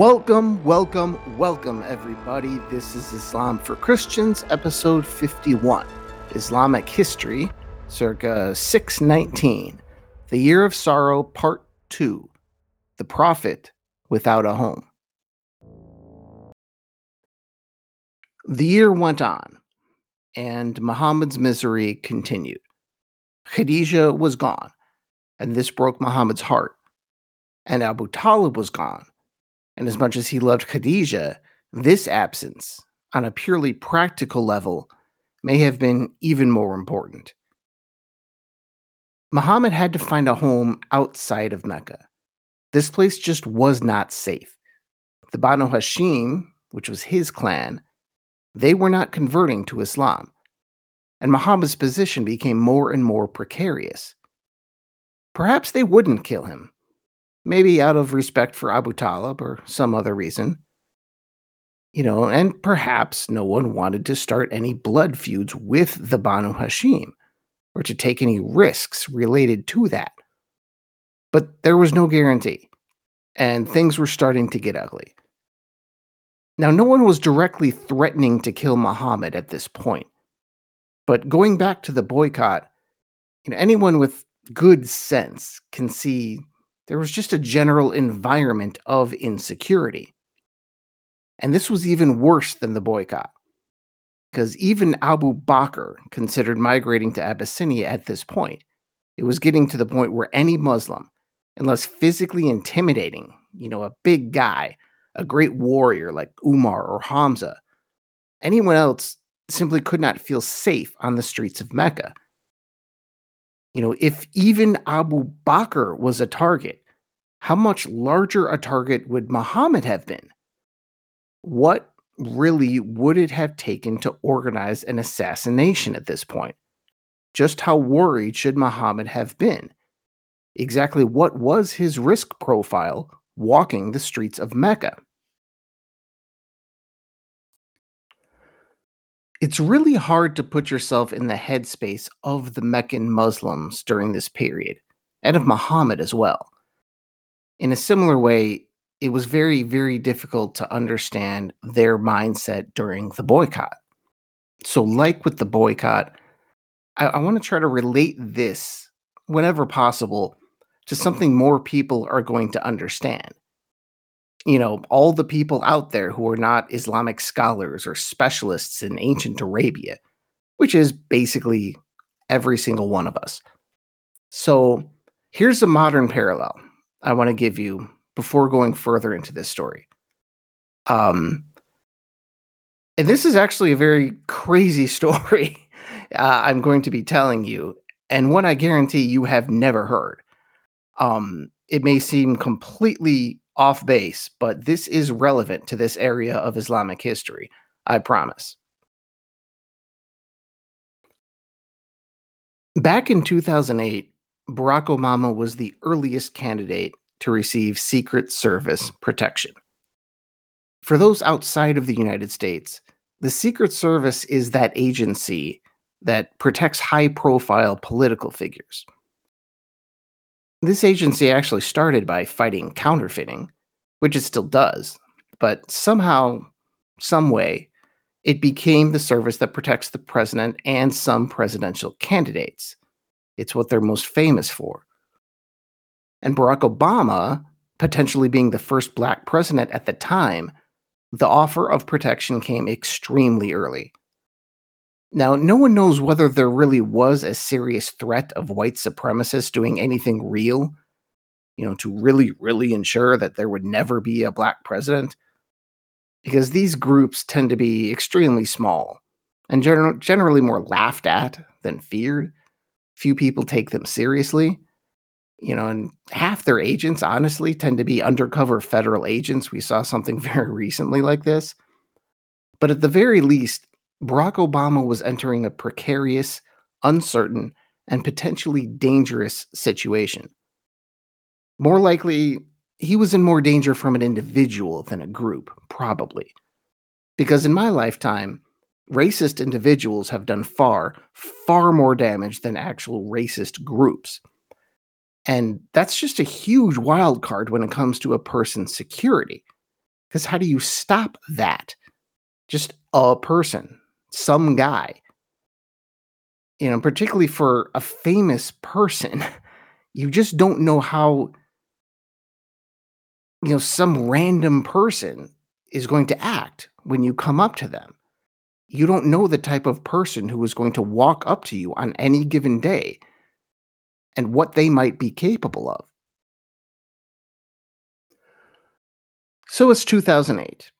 Welcome, welcome, welcome, everybody. This is Islam for Christians, episode 51 Islamic History, circa 619, The Year of Sorrow, Part 2 The Prophet Without a Home. The year went on, and Muhammad's misery continued. Khadijah was gone, and this broke Muhammad's heart. And Abu Talib was gone and as much as he loved Khadijah, this absence, on a purely practical level, may have been even more important. Muhammad had to find a home outside of Mecca. This place just was not safe. The Banu Hashim, which was his clan, they were not converting to Islam, and Muhammad's position became more and more precarious. Perhaps they wouldn't kill him, maybe out of respect for Abu Talib or some other reason. You know, and perhaps no one wanted to start any blood feuds with the Banu Hashim or to take any risks related to that. But there was no guarantee, and things were starting to get ugly. Now, no one was directly threatening to kill Muhammad at this point. But going back to the boycott, you know, anyone with good sense can see there was just a general environment of insecurity. And this was even worse than the boycott. Because even Abu Bakr considered migrating to Abyssinia at this point. It was getting to the point where any Muslim, unless physically intimidating, you know, a big guy, a great warrior like Umar or Hamza, anyone else simply could not feel safe on the streets of Mecca. You know, if even Abu Bakr was a target, how much larger a target would Muhammad have been? What really would it have taken to organize an assassination at this point? Just how worried should Muhammad have been? Exactly what was his risk profile walking the streets of Mecca? It's really hard to put yourself in the headspace of the Meccan Muslims during this period, and of Muhammad as well in a similar way, it was very, very difficult to understand their mindset during the boycott. So, like with the boycott, I, I want to try to relate this whenever possible to something more people are going to understand. You know, all the people out there who are not Islamic scholars or specialists in ancient Arabia, which is basically every single one of us. So, here's a modern parallel I want to give you before going further into this story. Um, and this is actually a very crazy story uh, I'm going to be telling you, and one I guarantee you have never heard. Um, it may seem completely off base, but this is relevant to this area of Islamic history. I promise. Back in 2008, Barack Obama was the earliest candidate to receive Secret Service protection. For those outside of the United States, the Secret Service is that agency that protects high profile political figures. This agency actually started by fighting counterfeiting, which it still does, but somehow, some way, it became the service that protects the president and some presidential candidates. It's what they're most famous for. And Barack Obama, potentially being the first black president at the time, the offer of protection came extremely early. Now, no one knows whether there really was a serious threat of white supremacists doing anything real, you know, to really, really ensure that there would never be a black president, because these groups tend to be extremely small and gener- generally more laughed at than feared. Few people take them seriously. You know, and half their agents honestly tend to be undercover federal agents. We saw something very recently like this. But at the very least, Barack Obama was entering a precarious, uncertain, and potentially dangerous situation. More likely, he was in more danger from an individual than a group, probably. Because in my lifetime, racist individuals have done far, far more damage than actual racist groups. And that's just a huge wild card when it comes to a person's security. Because how do you stop that? Just a person, some guy. You know, particularly for a famous person, you just don't know how, you know, some random person is going to act when you come up to them. You don't know the type of person who is going to walk up to you on any given day and what they might be capable of. So it's 2008.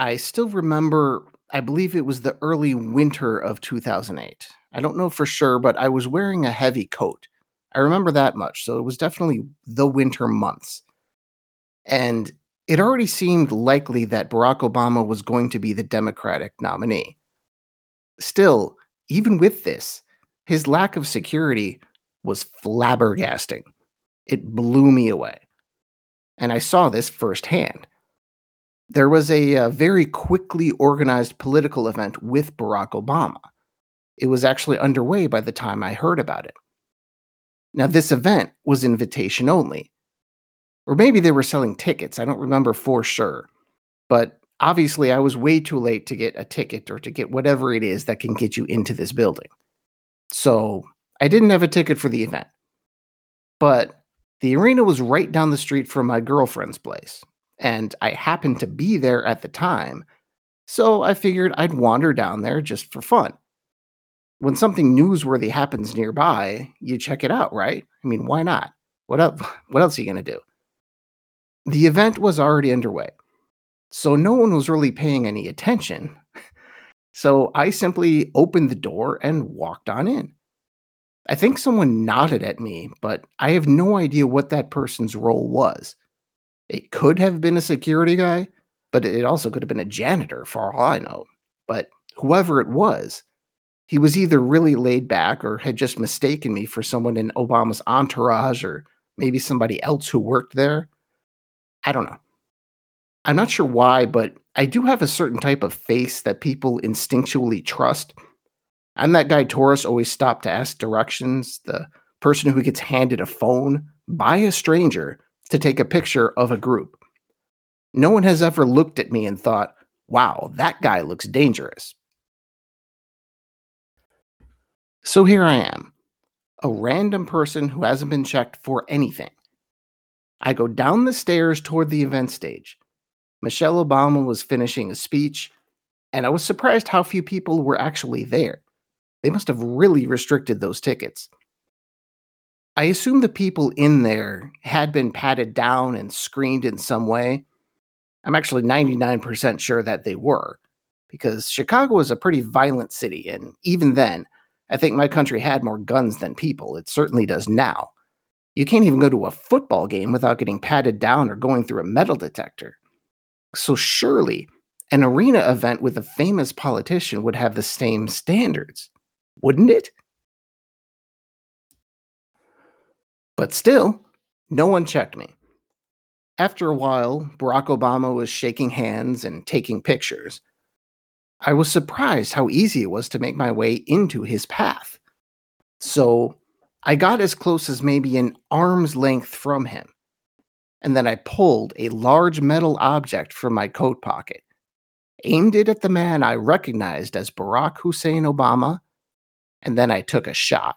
I still remember, I believe it was the early winter of 2008. I don't know for sure, but I was wearing a heavy coat. I remember that much. So it was definitely the winter months. And it already seemed likely that Barack Obama was going to be the Democratic nominee. Still, even with this, his lack of security was flabbergasting. It blew me away. And I saw this firsthand. There was a, a, uh, very quickly organized political event with Barack Obama. It was actually underway by the time I heard about it. Now, this event was invitation only. Or maybe they were selling tickets. I don't remember for sure. But obviously, I was way too late to get a ticket or to get whatever it is that can get you into this building. So I didn't have a ticket for the event. But the arena was right down the street from my girlfriend's place, and I happened to be there at the time, so I figured I'd wander down there just for fun. When something newsworthy happens nearby, you check it out, right? I mean, why not? What else, what else are you going to do? The event was already underway, so no one was really paying any attention. So I simply opened the door and walked on in. I think someone nodded at me, but I have no idea what that person's role was. It could have been a security guy, but it also could have been a janitor, for all I know. But whoever it was, he was either really laid back or had just mistaken me for someone in Obama's entourage or maybe somebody else who worked there. I don't know. I'm not sure why, but I do have a certain type of face that people instinctually trust I'm that guy tourists always stop to ask directions, the person who gets handed a phone by a stranger to take a picture of a group. No one has ever looked at me and thought, wow, that guy looks dangerous. So here I am, a random person who hasn't been checked for anything. I go down the stairs toward the event stage. Michelle Obama was finishing a speech, and I was surprised how few people were actually there. They must have really restricted those tickets. I assume the people in there had been patted down and screened in some way. I'm actually 99% sure that they were, because Chicago is a pretty violent city, and even then, I think my country had more guns than people. It certainly does now. You can't even go to a football game without getting patted down or going through a metal detector. So, surely, an arena event with a famous politician would have the same standards wouldn't it? But still, no one checked me. After a while, Barack Obama was shaking hands and taking pictures. I was surprised how easy it was to make my way into his path. So I got as close as maybe an arm's length from him. And then I pulled a large metal object from my coat pocket, aimed it at the man I recognized as Barack Hussein Obama, and then I took a shot.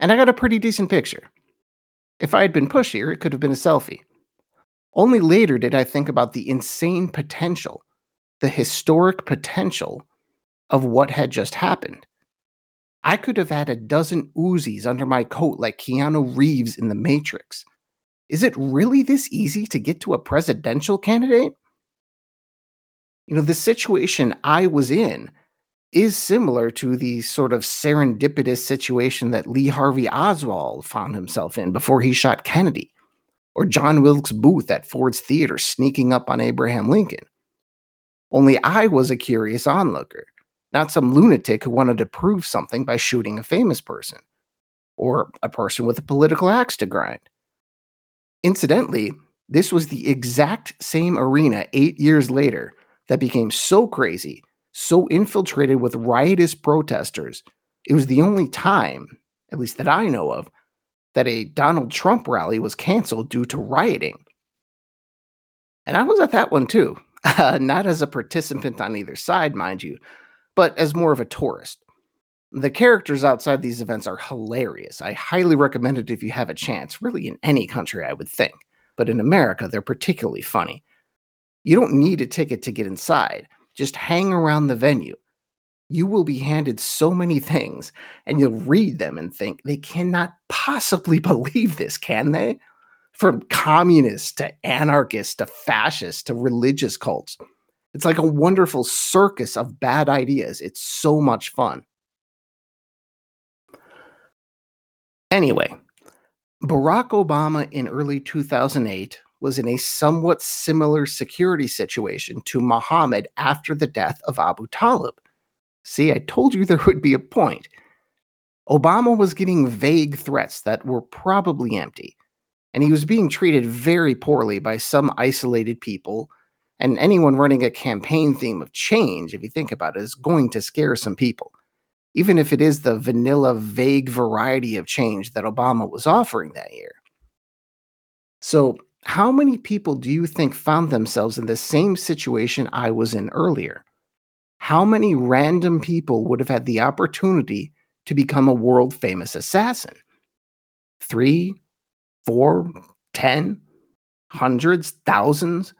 And I got a pretty decent picture. If I had been pushier, it could have been a selfie. Only later did I think about the insane potential, the historic potential of what had just happened. I could have had a dozen Uzis under my coat like Keanu Reeves in The Matrix. Is it really this easy to get to a presidential candidate? You know, the situation I was in is similar to the sort of serendipitous situation that Lee Harvey Oswald found himself in before he shot Kennedy, or John Wilkes Booth at Ford's Theater sneaking up on Abraham Lincoln. Only I was a curious onlooker, not some lunatic who wanted to prove something by shooting a famous person, or a person with a political axe to grind. Incidentally, this was the exact same arena eight years later that became so crazy so infiltrated with riotous protesters. It was the only time, at least that I know of, that a Donald Trump rally was canceled due to rioting. And I was at that one too, not as a participant on either side, mind you, but as more of a tourist. The characters outside these events are hilarious. I highly recommend it if you have a chance, really, in any country, I would think. But in America, they're particularly funny. You don't need a ticket to get inside, just hang around the venue. You will be handed so many things, and you'll read them and think, they cannot possibly believe this, can they? From communists to anarchists to fascists to religious cults. It's like a wonderful circus of bad ideas. It's so much fun. Anyway, Barack Obama in early 2008 was in a somewhat similar security situation to Muhammad after the death of Abu Talib. See, I told you there would be a point. Obama was getting vague threats that were probably empty, and he was being treated very poorly by some isolated people. And anyone running a campaign theme of change, if you think about it, is going to scare some people even if it is the vanilla, vague variety of change that Obama was offering that year. So, how many people do you think found themselves in the same situation I was in earlier? How many random people would have had the opportunity to become a world famous assassin? Three, four, ten, hundreds, thousands?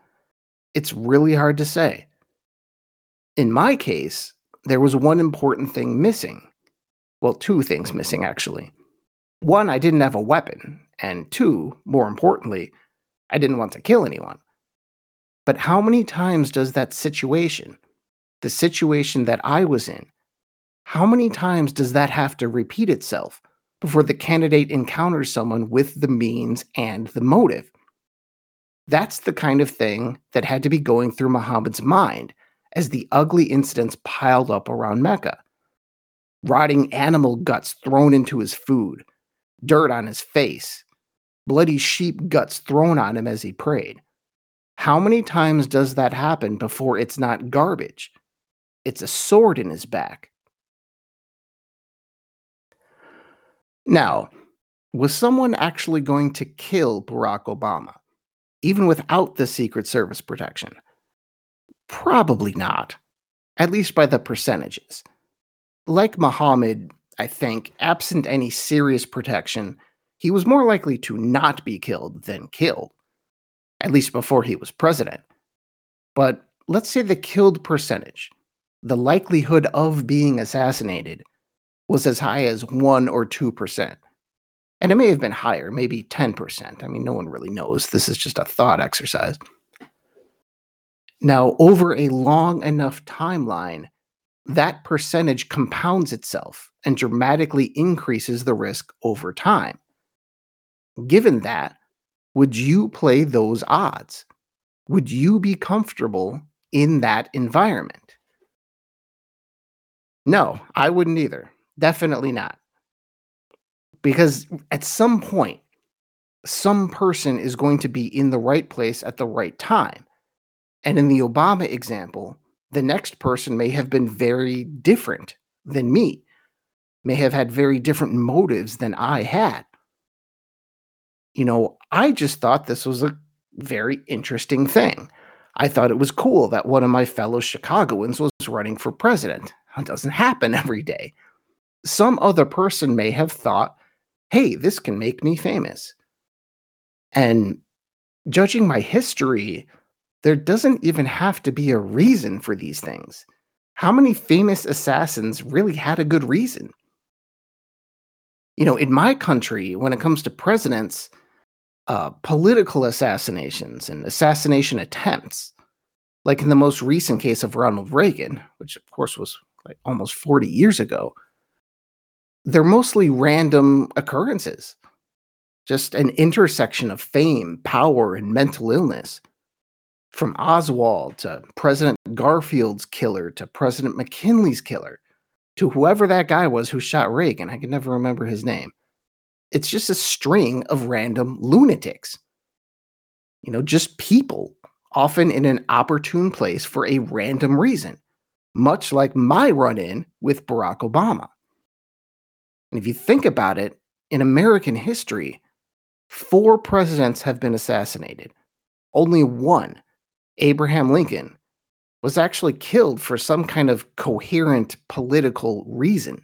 It's really hard to say. In my case, there was one important thing missing. Well, two things missing, actually. One, I didn't have a weapon. And two, more importantly, I didn't want to kill anyone. But how many times does that situation, the situation that I was in, how many times does that have to repeat itself before the candidate encounters someone with the means and the motive? That's the kind of thing that had to be going through Muhammad's mind as the ugly incidents piled up around Mecca. Rotting animal guts thrown into his food, dirt on his face, bloody sheep guts thrown on him as he prayed. How many times does that happen before it's not garbage? It's a sword in his back. Now, was someone actually going to kill Barack Obama, even without the Secret Service protection? Probably not, at least by the percentages. Like Muhammad, I think, absent any serious protection, he was more likely to not be killed than killed, at least before he was president. But let's say the killed percentage, the likelihood of being assassinated, was as high as 1 or 2%. And it may have been higher, maybe 10%. I mean, no one really knows. This is just a thought exercise. Now, over a long enough timeline, that percentage compounds itself and dramatically increases the risk over time. Given that, would you play those odds? Would you be comfortable in that environment? No, I wouldn't either. Definitely not. Because at some point, some person is going to be in the right place at the right time. And in the Obama example, the next person may have been very different than me, may have had very different motives than I had. You know, I just thought this was a very interesting thing. I thought it was cool that one of my fellow Chicagoans was running for president. It doesn't happen every day. Some other person may have thought, hey, this can make me famous. And judging my history, there doesn't even have to be a reason for these things. How many famous assassins really had a good reason? You know, in my country, when it comes to presidents, uh, political assassinations and assassination attempts, like in the most recent case of Ronald Reagan, which of course was like almost 40 years ago, they're mostly random occurrences, just an intersection of fame, power, and mental illness from Oswald to President Garfield's killer to President McKinley's killer to whoever that guy was who shot Reagan. I can never remember his name. It's just a string of random lunatics. You know, just people, often in an opportune place for a random reason, much like my run in with Barack Obama. And if you think about it, in American history, four presidents have been assassinated. Only one Abraham Lincoln, was actually killed for some kind of coherent political reason.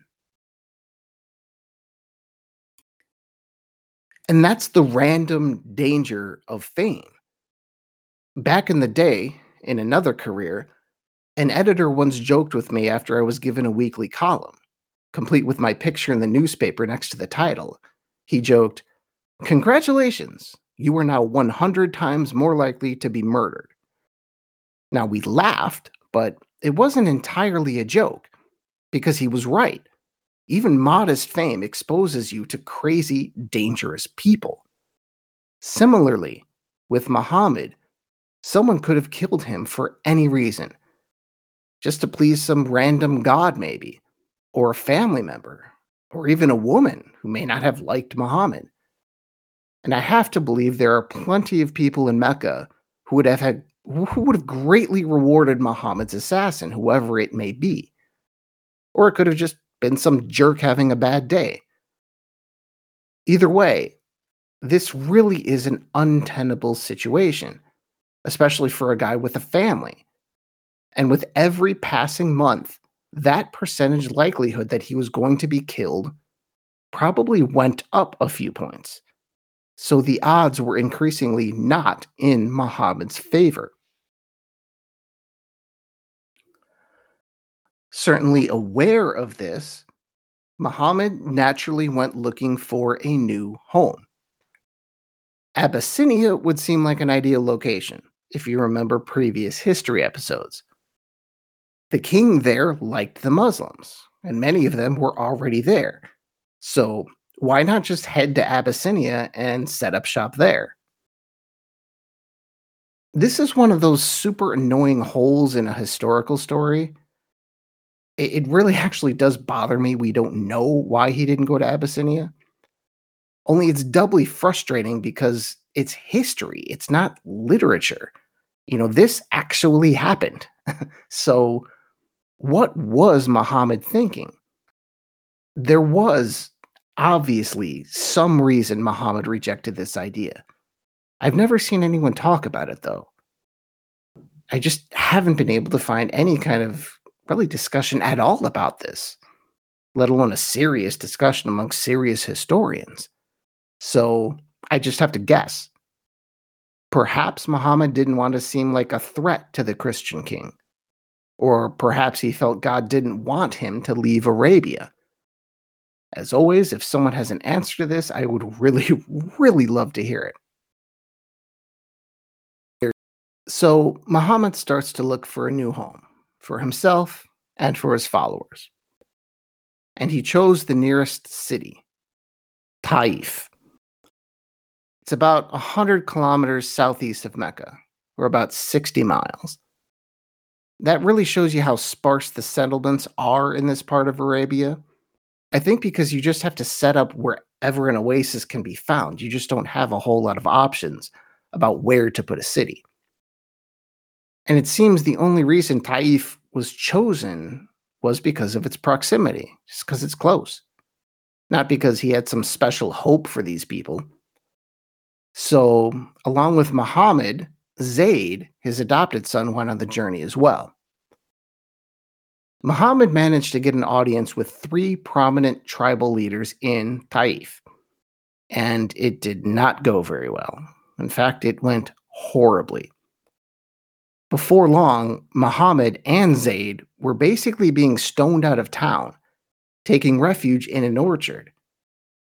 And that's the random danger of fame. Back in the day, in another career, an editor once joked with me after I was given a weekly column, complete with my picture in the newspaper next to the title. He joked, Congratulations, you are now 100 times more likely to be murdered. Now, we laughed, but it wasn't entirely a joke because he was right. Even modest fame exposes you to crazy, dangerous people. Similarly, with Muhammad, someone could have killed him for any reason. Just to please some random god, maybe, or a family member, or even a woman who may not have liked Muhammad. And I have to believe there are plenty of people in Mecca who would have had who would have greatly rewarded Muhammad's assassin, whoever it may be. Or it could have just been some jerk having a bad day. Either way, this really is an untenable situation, especially for a guy with a family. And with every passing month, that percentage likelihood that he was going to be killed probably went up a few points. So the odds were increasingly not in Muhammad's favor. Certainly aware of this, Muhammad naturally went looking for a new home. Abyssinia would seem like an ideal location, if you remember previous history episodes. The king there liked the Muslims, and many of them were already there. So, why not just head to Abyssinia and set up shop there? This is one of those super annoying holes in a historical story it, really actually does bother me we don't know why he didn't go to Abyssinia. Only it's doubly frustrating because it's history, it's not literature. You know, this actually happened. so, what was Muhammad thinking? There was obviously some reason Muhammad rejected this idea. I've never seen anyone talk about it, though. I just haven't been able to find any kind of really discussion at all about this, let alone a serious discussion among serious historians. So I just have to guess. Perhaps Muhammad didn't want to seem like a threat to the Christian king. Or perhaps he felt God didn't want him to leave Arabia. As always, if someone has an answer to this, I would really, really love to hear it. So Muhammad starts to look for a new home for himself and for his followers. And he chose the nearest city, Taif. It's about 100 kilometers southeast of Mecca, or about 60 miles. That really shows you how sparse the settlements are in this part of Arabia. I think because you just have to set up wherever an oasis can be found. You just don't have a whole lot of options about where to put a city. And it seems the only reason Taif was chosen was because of its proximity, just because it's close, not because he had some special hope for these people. So, along with Muhammad, Zayd, his adopted son, went on the journey as well. Muhammad managed to get an audience with three prominent tribal leaders in Taif, and it did not go very well. In fact, it went horribly. Before long, Muhammad and Zayd were basically being stoned out of town, taking refuge in an orchard.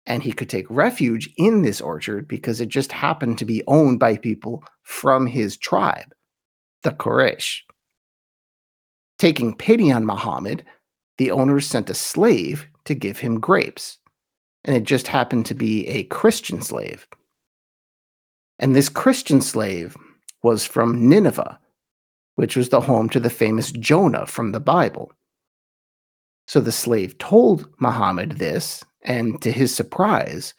And he could take refuge in this orchard because it just happened to be owned by people from his tribe, the Quraysh. Taking pity on Muhammad, the owners sent a slave to give him grapes. And it just happened to be a Christian slave. And this Christian slave was from Nineveh, which was the home to the famous Jonah from the Bible. So the slave told Muhammad this, and to his surprise,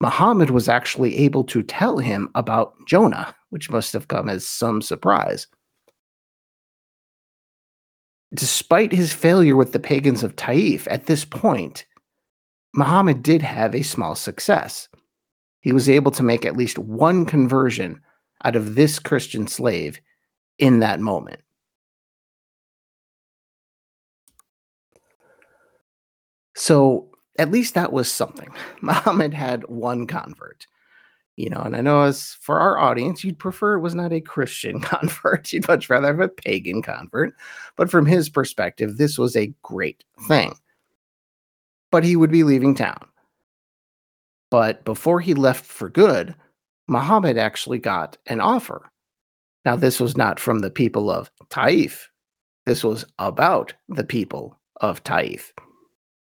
Muhammad was actually able to tell him about Jonah, which must have come as some surprise. Despite his failure with the pagans of Taif at this point, Muhammad did have a small success. He was able to make at least one conversion out of this Christian slave in that moment. So at least that was something. Muhammad had one convert. You know, and I know as for our audience, you'd prefer it was not a Christian convert. You'd much rather have a pagan convert. But from his perspective, this was a great thing. But he would be leaving town. But before he left for good, Muhammad actually got an offer. Now, this was not from the people of Taif, this was about the people of Taif.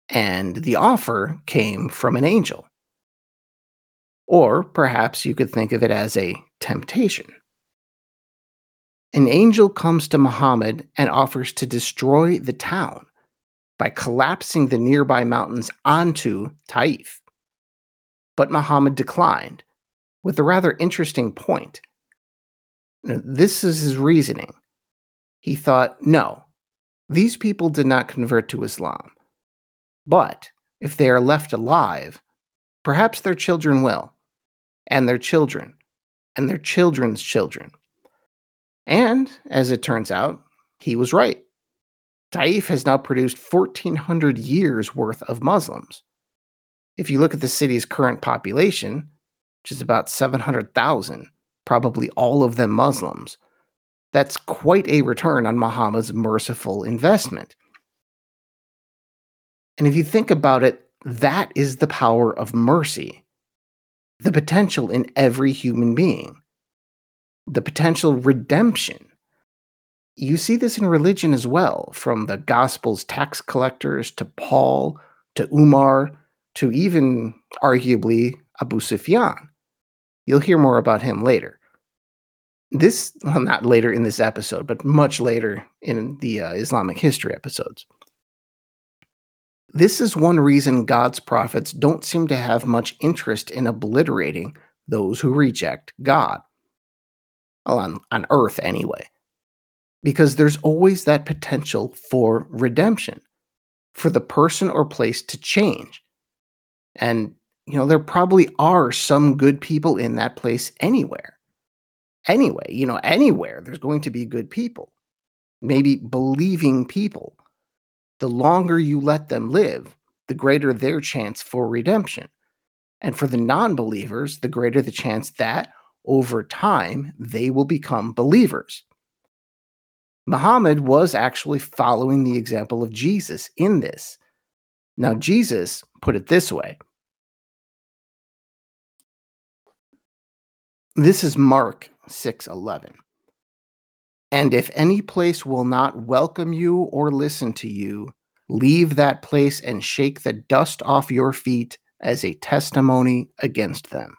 And the offer came from an angel. Or perhaps you could think of it as a temptation. An angel comes to Muhammad and offers to destroy the town by collapsing the nearby mountains onto Taif. But Muhammad declined with a rather interesting point. This is his reasoning. He thought, no, these people did not convert to Islam. But if they are left alive, perhaps their children will, and their children, and their children's children. And as it turns out, he was right. Taif has now produced 1,400 years worth of Muslims. If you look at the city's current population, which is about 700,000, probably all of them Muslims, that's quite a return on Muhammad's merciful investment. And if you think about it, that is the power of mercy, the potential in every human being, the potential redemption. You see this in religion as well, from the Gospel's tax collectors to Paul to Umar to even arguably Abu Sufyan. You'll hear more about him later. This, well, not later in this episode, but much later in the uh, Islamic history episodes. This is one reason God's prophets don't seem to have much interest in obliterating those who reject God. Well, on, on earth, anyway. Because there's always that potential for redemption, for the person or place to change. And, you know, there probably are some good people in that place anywhere. Anyway, you know, anywhere there's going to be good people, maybe believing people the longer you let them live, the greater their chance for redemption. And for the non believers, the greater the chance that over time they will become believers. Muhammad was actually following the example of Jesus in this. Now, Jesus put it this way this is Mark 6 11. And if any place will not welcome you or listen to you, leave that place and shake the dust off your feet as a testimony against them.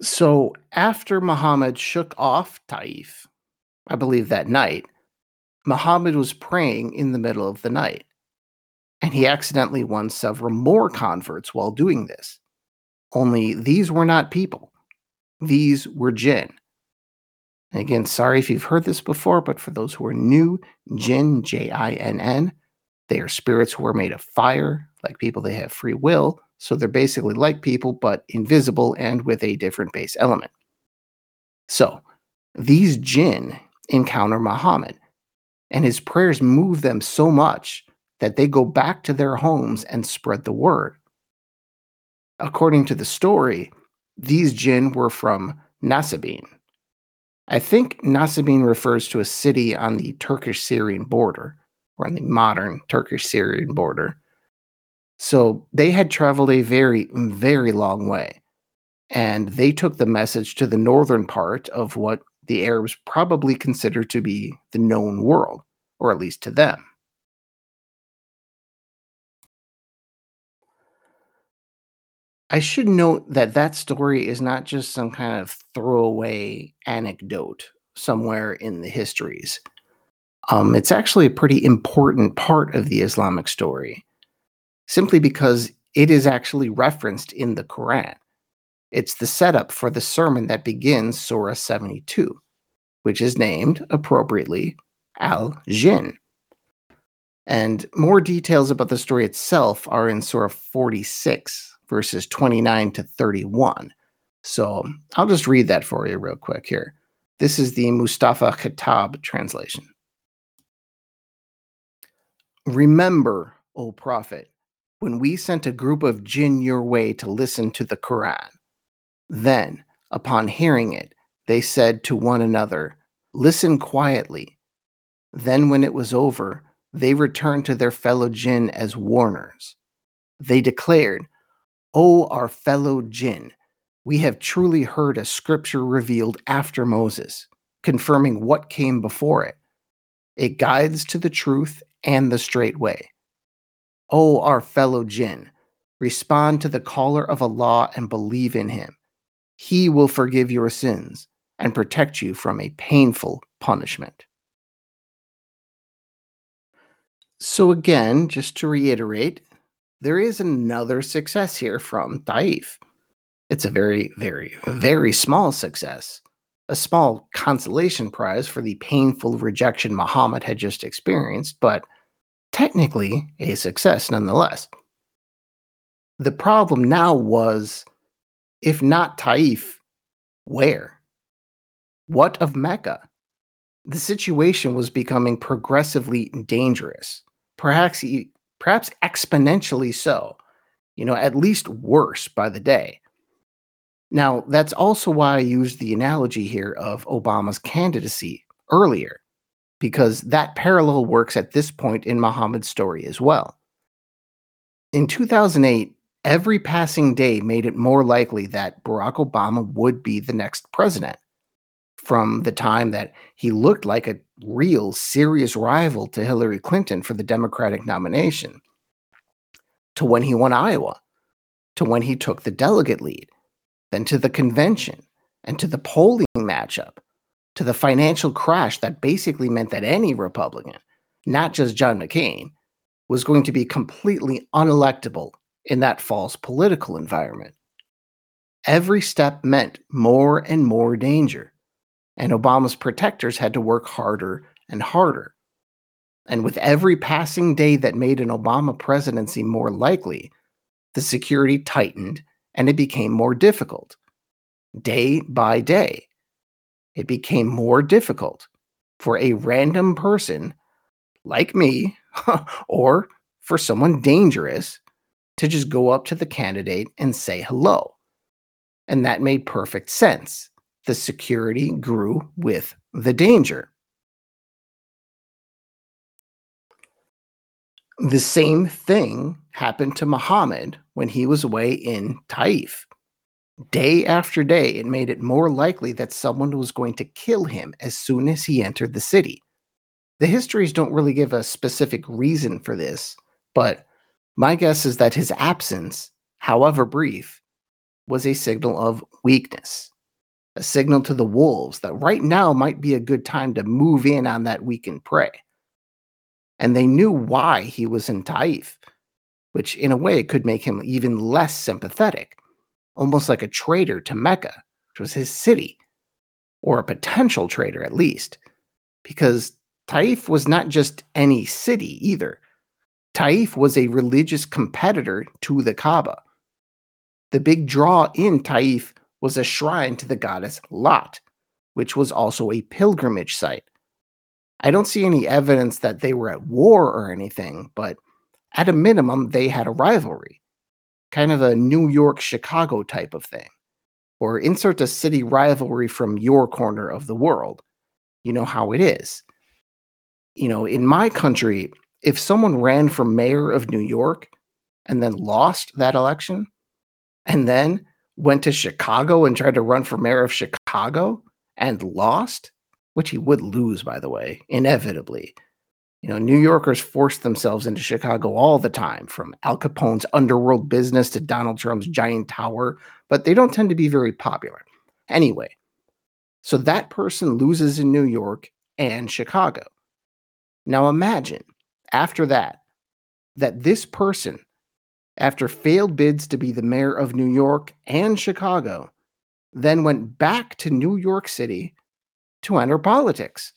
So after Muhammad shook off Taif, I believe that night, Muhammad was praying in the middle of the night. And he accidentally won several more converts while doing this. Only these were not people. These were jinn. And again, sorry if you've heard this before, but for those who are new, jinn, J I N N, they are spirits who are made of fire. Like people, they have free will. So they're basically like people, but invisible and with a different base element. So these jinn encounter Muhammad, and his prayers move them so much that they go back to their homes and spread the word. According to the story, these jinn were from Nasibin. I think Nasibin refers to a city on the Turkish Syrian border, or on the modern Turkish Syrian border. So they had traveled a very, very long way. And they took the message to the northern part of what the Arabs probably consider to be the known world, or at least to them. I should note that that story is not just some kind of throwaway anecdote somewhere in the histories. Um, it's actually a pretty important part of the Islamic story, simply because it is actually referenced in the Quran. It's the setup for the sermon that begins Surah 72, which is named appropriately Al Jinn. And more details about the story itself are in Surah 46, verses 29 to 31. So I'll just read that for you real quick here. This is the Mustafa Khattab translation. Remember, O Prophet, when we sent a group of jinn your way to listen to the Quran. Then, upon hearing it, they said to one another, Listen quietly. Then, when it was over, they returned to their fellow jinn as warners. They declared, O our fellow jinn, we have truly heard a scripture revealed after Moses, confirming what came before it. It guides to the truth and the straight way. O our fellow jinn, respond to the caller of Allah and believe in him. He will forgive your sins and protect you from a painful punishment. So, again, just to reiterate, there is another success here from Taif. It's a very, very, very small success, a small consolation prize for the painful rejection Muhammad had just experienced, but technically a success nonetheless. The problem now was if not Taif, where? What of Mecca? The situation was becoming progressively dangerous, perhaps, perhaps exponentially so, you know, at least worse by the day. Now, that's also why I used the analogy here of Obama's candidacy earlier, because that parallel works at this point in Muhammad's story as well. In 2008, every passing day made it more likely that Barack Obama would be the next president. From the time that he looked like a real serious rival to Hillary Clinton for the Democratic nomination, to when he won Iowa, to when he took the delegate lead, then to the convention, and to the polling matchup, to the financial crash that basically meant that any Republican, not just John McCain, was going to be completely unelectable in that false political environment. Every step meant more and more danger, and Obama's protectors had to work harder and harder. And with every passing day that made an Obama presidency more likely, the security tightened and it became more difficult. Day by day, it became more difficult for a random person like me or for someone dangerous to just go up to the candidate and say hello. And that made perfect sense. The security grew with the danger. The same thing happened to Muhammad when he was away in Taif. Day after day, it made it more likely that someone was going to kill him as soon as he entered the city. The histories don't really give a specific reason for this, but my guess is that his absence, however brief, was a signal of weakness, a signal to the wolves that right now might be a good time to move in on that weakened prey and they knew why he was in Taif, which in a way could make him even less sympathetic, almost like a traitor to Mecca, which was his city, or a potential traitor at least, because Taif was not just any city either. Taif was a religious competitor to the Kaaba. The big draw in Taif was a shrine to the goddess Lat, which was also a pilgrimage site I don't see any evidence that they were at war or anything, but at a minimum, they had a rivalry, kind of a New York Chicago type of thing. Or insert a city rivalry from your corner of the world. You know how it is. You know, in my country, if someone ran for mayor of New York and then lost that election and then went to Chicago and tried to run for mayor of Chicago and lost, which he would lose, by the way, inevitably. You know, New Yorkers force themselves into Chicago all the time, from Al Capone's underworld business to Donald Trump's giant tower, but they don't tend to be very popular. Anyway, so that person loses in New York and Chicago. Now imagine after that, that this person, after failed bids to be the mayor of New York and Chicago, then went back to New York City to enter politics.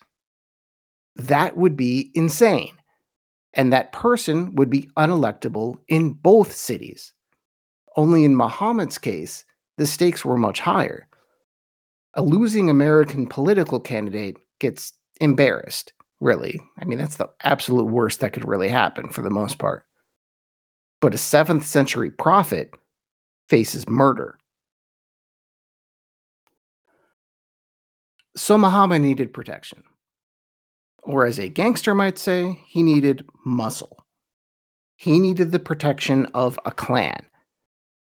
That would be insane. And that person would be unelectable in both cities. Only in Muhammad's case, the stakes were much higher. A losing American political candidate gets embarrassed, really. I mean, that's the absolute worst that could really happen for the most part. But a 7th century prophet faces murder. So Muhammad needed protection. Or as a gangster might say, he needed muscle. He needed the protection of a clan.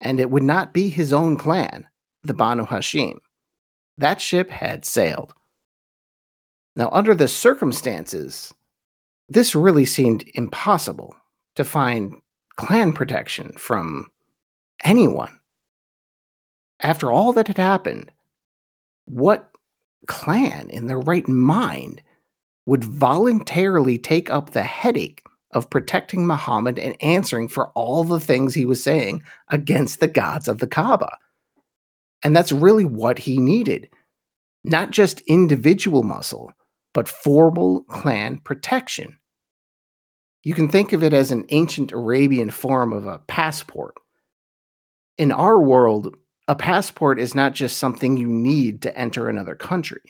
And it would not be his own clan, the Banu Hashim. That ship had sailed. Now, under the circumstances, this really seemed impossible to find clan protection from anyone. After all that had happened, what clan in their right mind would voluntarily take up the headache of protecting Muhammad and answering for all the things he was saying against the gods of the Kaaba? And that's really what he needed. Not just individual muscle, but formal clan protection. You can think of it as an ancient Arabian form of a passport. In our world, a passport is not just something you need to enter another country.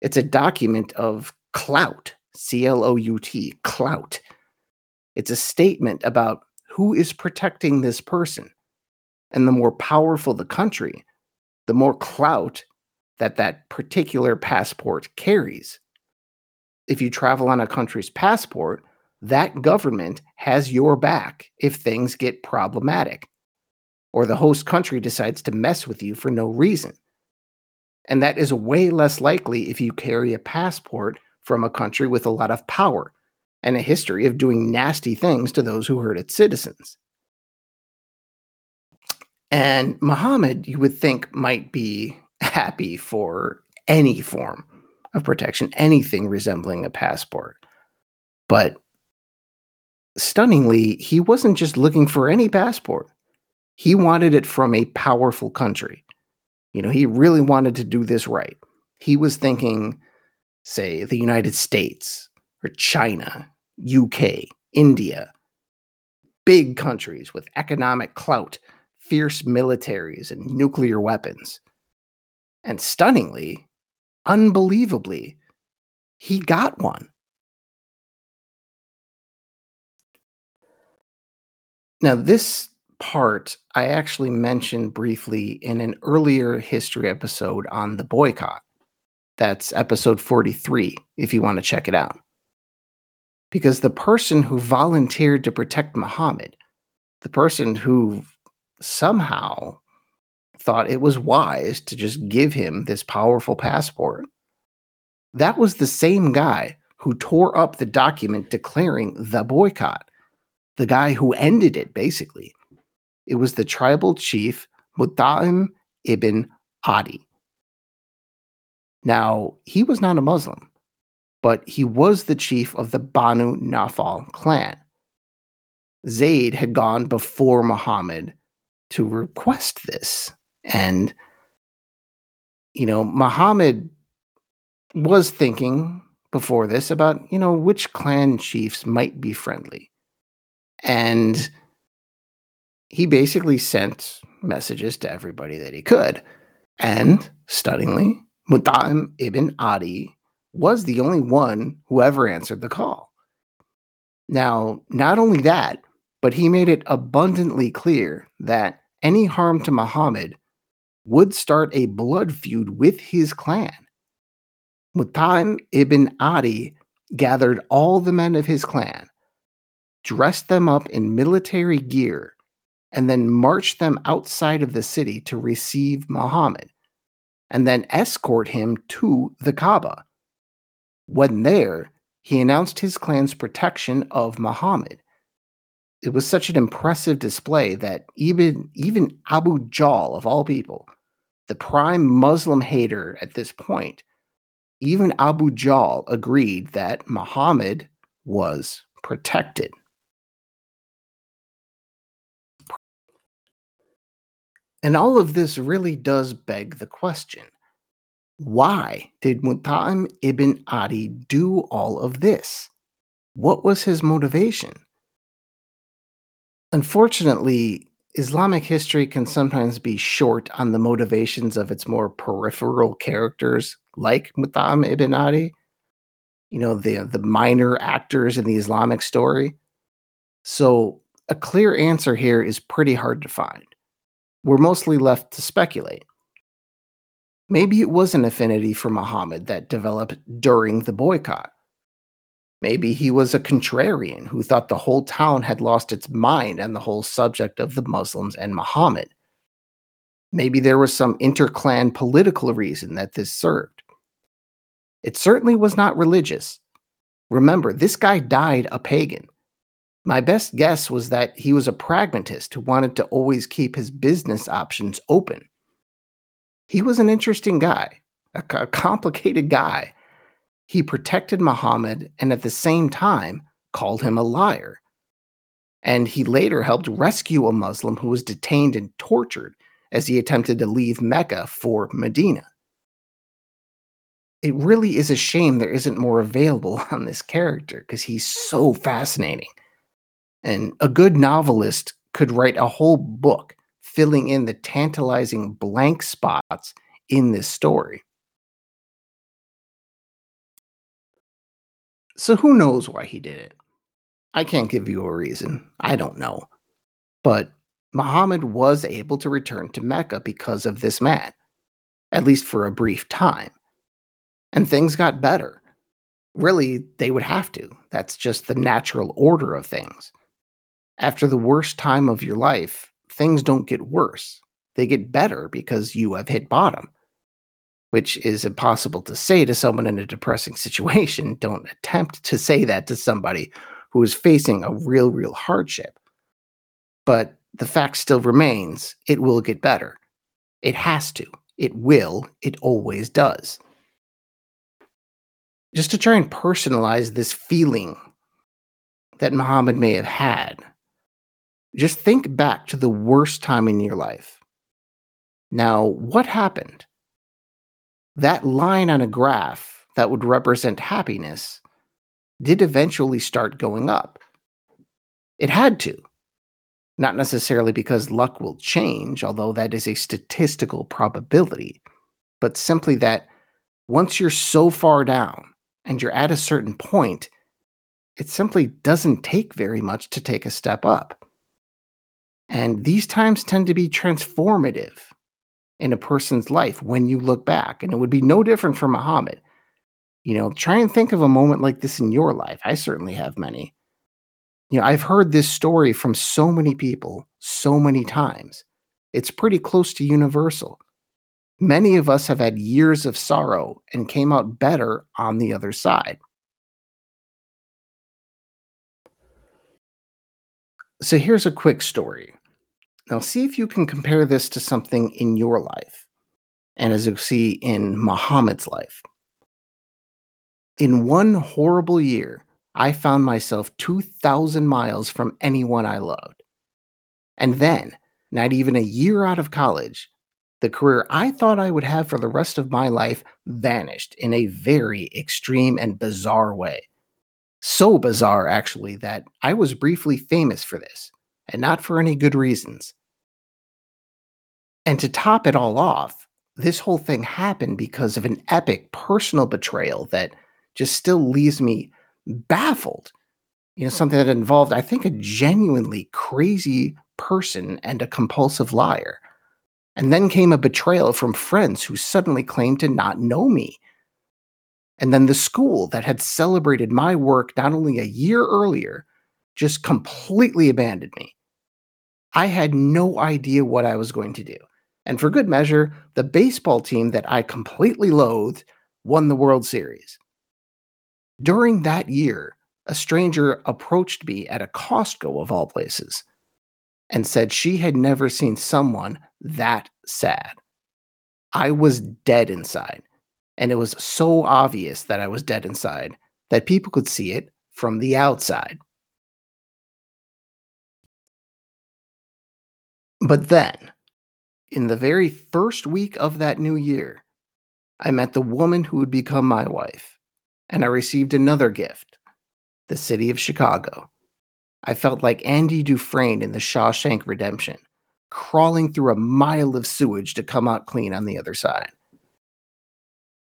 It's a document of clout, C L O U T, clout. It's a statement about who is protecting this person. And the more powerful the country, the more clout that that particular passport carries. If you travel on a country's passport, that government has your back if things get problematic or the host country decides to mess with you for no reason. And that is way less likely if you carry a passport from a country with a lot of power and a history of doing nasty things to those who hurt its citizens. And Muhammad, you would think, might be happy for any form of protection, anything resembling a passport. But stunningly, he wasn't just looking for any passport. He wanted it from a powerful country. You know, he really wanted to do this right. He was thinking, say, the United States or China, UK, India, big countries with economic clout, fierce militaries, and nuclear weapons. And stunningly, unbelievably, he got one. Now, this part I actually mentioned briefly in an earlier history episode on the boycott. That's episode 43, if you want to check it out. Because the person who volunteered to protect Muhammad, the person who somehow thought it was wise to just give him this powerful passport, that was the same guy who tore up the document declaring the boycott, the guy who ended it, basically. It was the tribal chief Mut'im ibn Adi. Now, he was not a Muslim, but he was the chief of the Banu Nawfal clan. Zayd had gone before Muhammad to request this. And, you know, Muhammad was thinking before this about, you know, which clan chiefs might be friendly. And he basically sent messages to everybody that he could. And stunningly, Mut'im ibn Adi was the only one who ever answered the call. Now, not only that, but he made it abundantly clear that any harm to Muhammad would start a blood feud with his clan. Mut'im ibn Adi gathered all the men of his clan, dressed them up in military gear, and then march them outside of the city to receive Muhammad, and then escort him to the Kaaba. When there, he announced his clan's protection of Muhammad. It was such an impressive display that even, even Abu Jahl, of all people, the prime Muslim hater at this point, even Abu Jahl agreed that Muhammad was protected. And all of this really does beg the question why did Mut'im ibn Adi do all of this? What was his motivation? Unfortunately, Islamic history can sometimes be short on the motivations of its more peripheral characters, like Mut'im ibn Adi, you know, the, the minor actors in the Islamic story. So, a clear answer here is pretty hard to find. We're mostly left to speculate. Maybe it was an affinity for Muhammad that developed during the boycott. Maybe he was a contrarian who thought the whole town had lost its mind on the whole subject of the Muslims and Muhammad. Maybe there was some interclan political reason that this served. It certainly was not religious. Remember, this guy died a pagan. My best guess was that he was a pragmatist who wanted to always keep his business options open. He was an interesting guy, a, a complicated guy. He protected Muhammad and at the same time called him a liar. And he later helped rescue a Muslim who was detained and tortured as he attempted to leave Mecca for Medina. It really is a shame there isn't more available on this character because he's so fascinating. And a good novelist could write a whole book filling in the tantalizing blank spots in this story. So who knows why he did it? I can't give you a reason. I don't know. But Muhammad was able to return to Mecca because of this man, at least for a brief time. And things got better. Really, they would have to. That's just the natural order of things. After the worst time of your life, things don't get worse. They get better because you have hit bottom, which is impossible to say to someone in a depressing situation. Don't attempt to say that to somebody who is facing a real, real hardship. But the fact still remains it will get better. It has to. It will. It always does. Just to try and personalize this feeling that Muhammad may have had just think back to the worst time in your life. Now, what happened? That line on a graph that would represent happiness did eventually start going up. It had to. Not necessarily because luck will change, although that is a statistical probability, but simply that once you're so far down and you're at a certain point, it simply doesn't take very much to take a step up. And these times tend to be transformative in a person's life when you look back. And it would be no different for Muhammad. You know, try and think of a moment like this in your life. I certainly have many. You know, I've heard this story from so many people so many times. It's pretty close to universal. Many of us have had years of sorrow and came out better on the other side. So here's a quick story. Now, see if you can compare this to something in your life, and as you see in Muhammad's life. In one horrible year, I found myself 2,000 miles from anyone I loved. And then, not even a year out of college, the career I thought I would have for the rest of my life vanished in a very extreme and bizarre way. So bizarre, actually, that I was briefly famous for this, and not for any good reasons. And to top it all off, this whole thing happened because of an epic personal betrayal that just still leaves me baffled. You know, something that involved, I think, a genuinely crazy person and a compulsive liar. And then came a betrayal from friends who suddenly claimed to not know me. And then the school that had celebrated my work not only a year earlier just completely abandoned me. I had no idea what I was going to do. And for good measure, the baseball team that I completely loathed won the World Series. During that year, a stranger approached me at a Costco of all places and said she had never seen someone that sad. I was dead inside, and it was so obvious that I was dead inside that people could see it from the outside. But then, in the very first week of that new year, I met the woman who would become my wife, and I received another gift the city of Chicago. I felt like Andy Dufresne in the Shawshank Redemption, crawling through a mile of sewage to come out clean on the other side.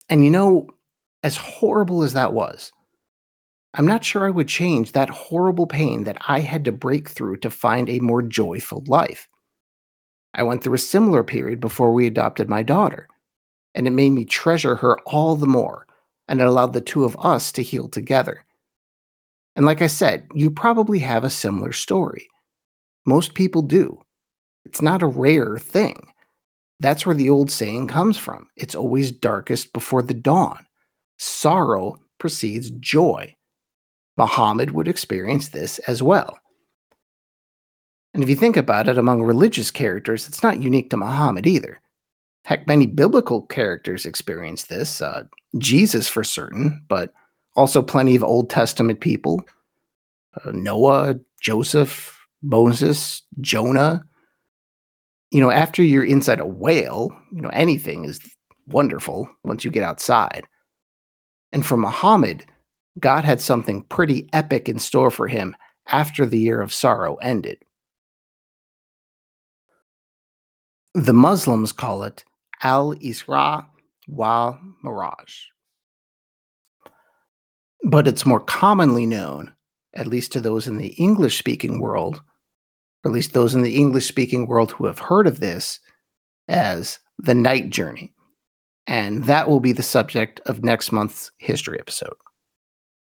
And you know, as horrible as that was, I'm not sure I would change that horrible pain that I had to break through to find a more joyful life. I went through a similar period before we adopted my daughter, and it made me treasure her all the more, and it allowed the two of us to heal together. And like I said, you probably have a similar story. Most people do. It's not a rare thing. That's where the old saying comes from it's always darkest before the dawn. Sorrow precedes joy. Muhammad would experience this as well. And if you think about it, among religious characters, it's not unique to Muhammad either. Heck, many biblical characters experience this. Uh, Jesus, for certain, but also plenty of Old Testament people uh, Noah, Joseph, Moses, Jonah. You know, after you're inside a whale, you know, anything is wonderful once you get outside. And for Muhammad, God had something pretty epic in store for him after the year of sorrow ended. The Muslims call it Al Isra wal Miraj. But it's more commonly known, at least to those in the English speaking world, or at least those in the English speaking world who have heard of this, as the night journey. And that will be the subject of next month's history episode.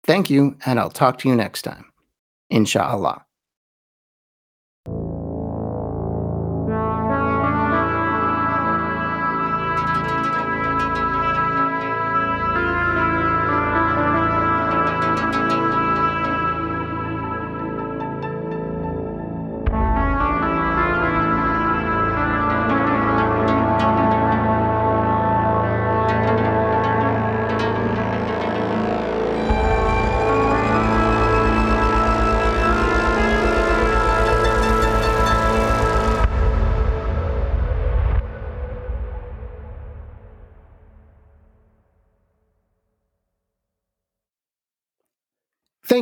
Thank you, and I'll talk to you next time. Inshallah.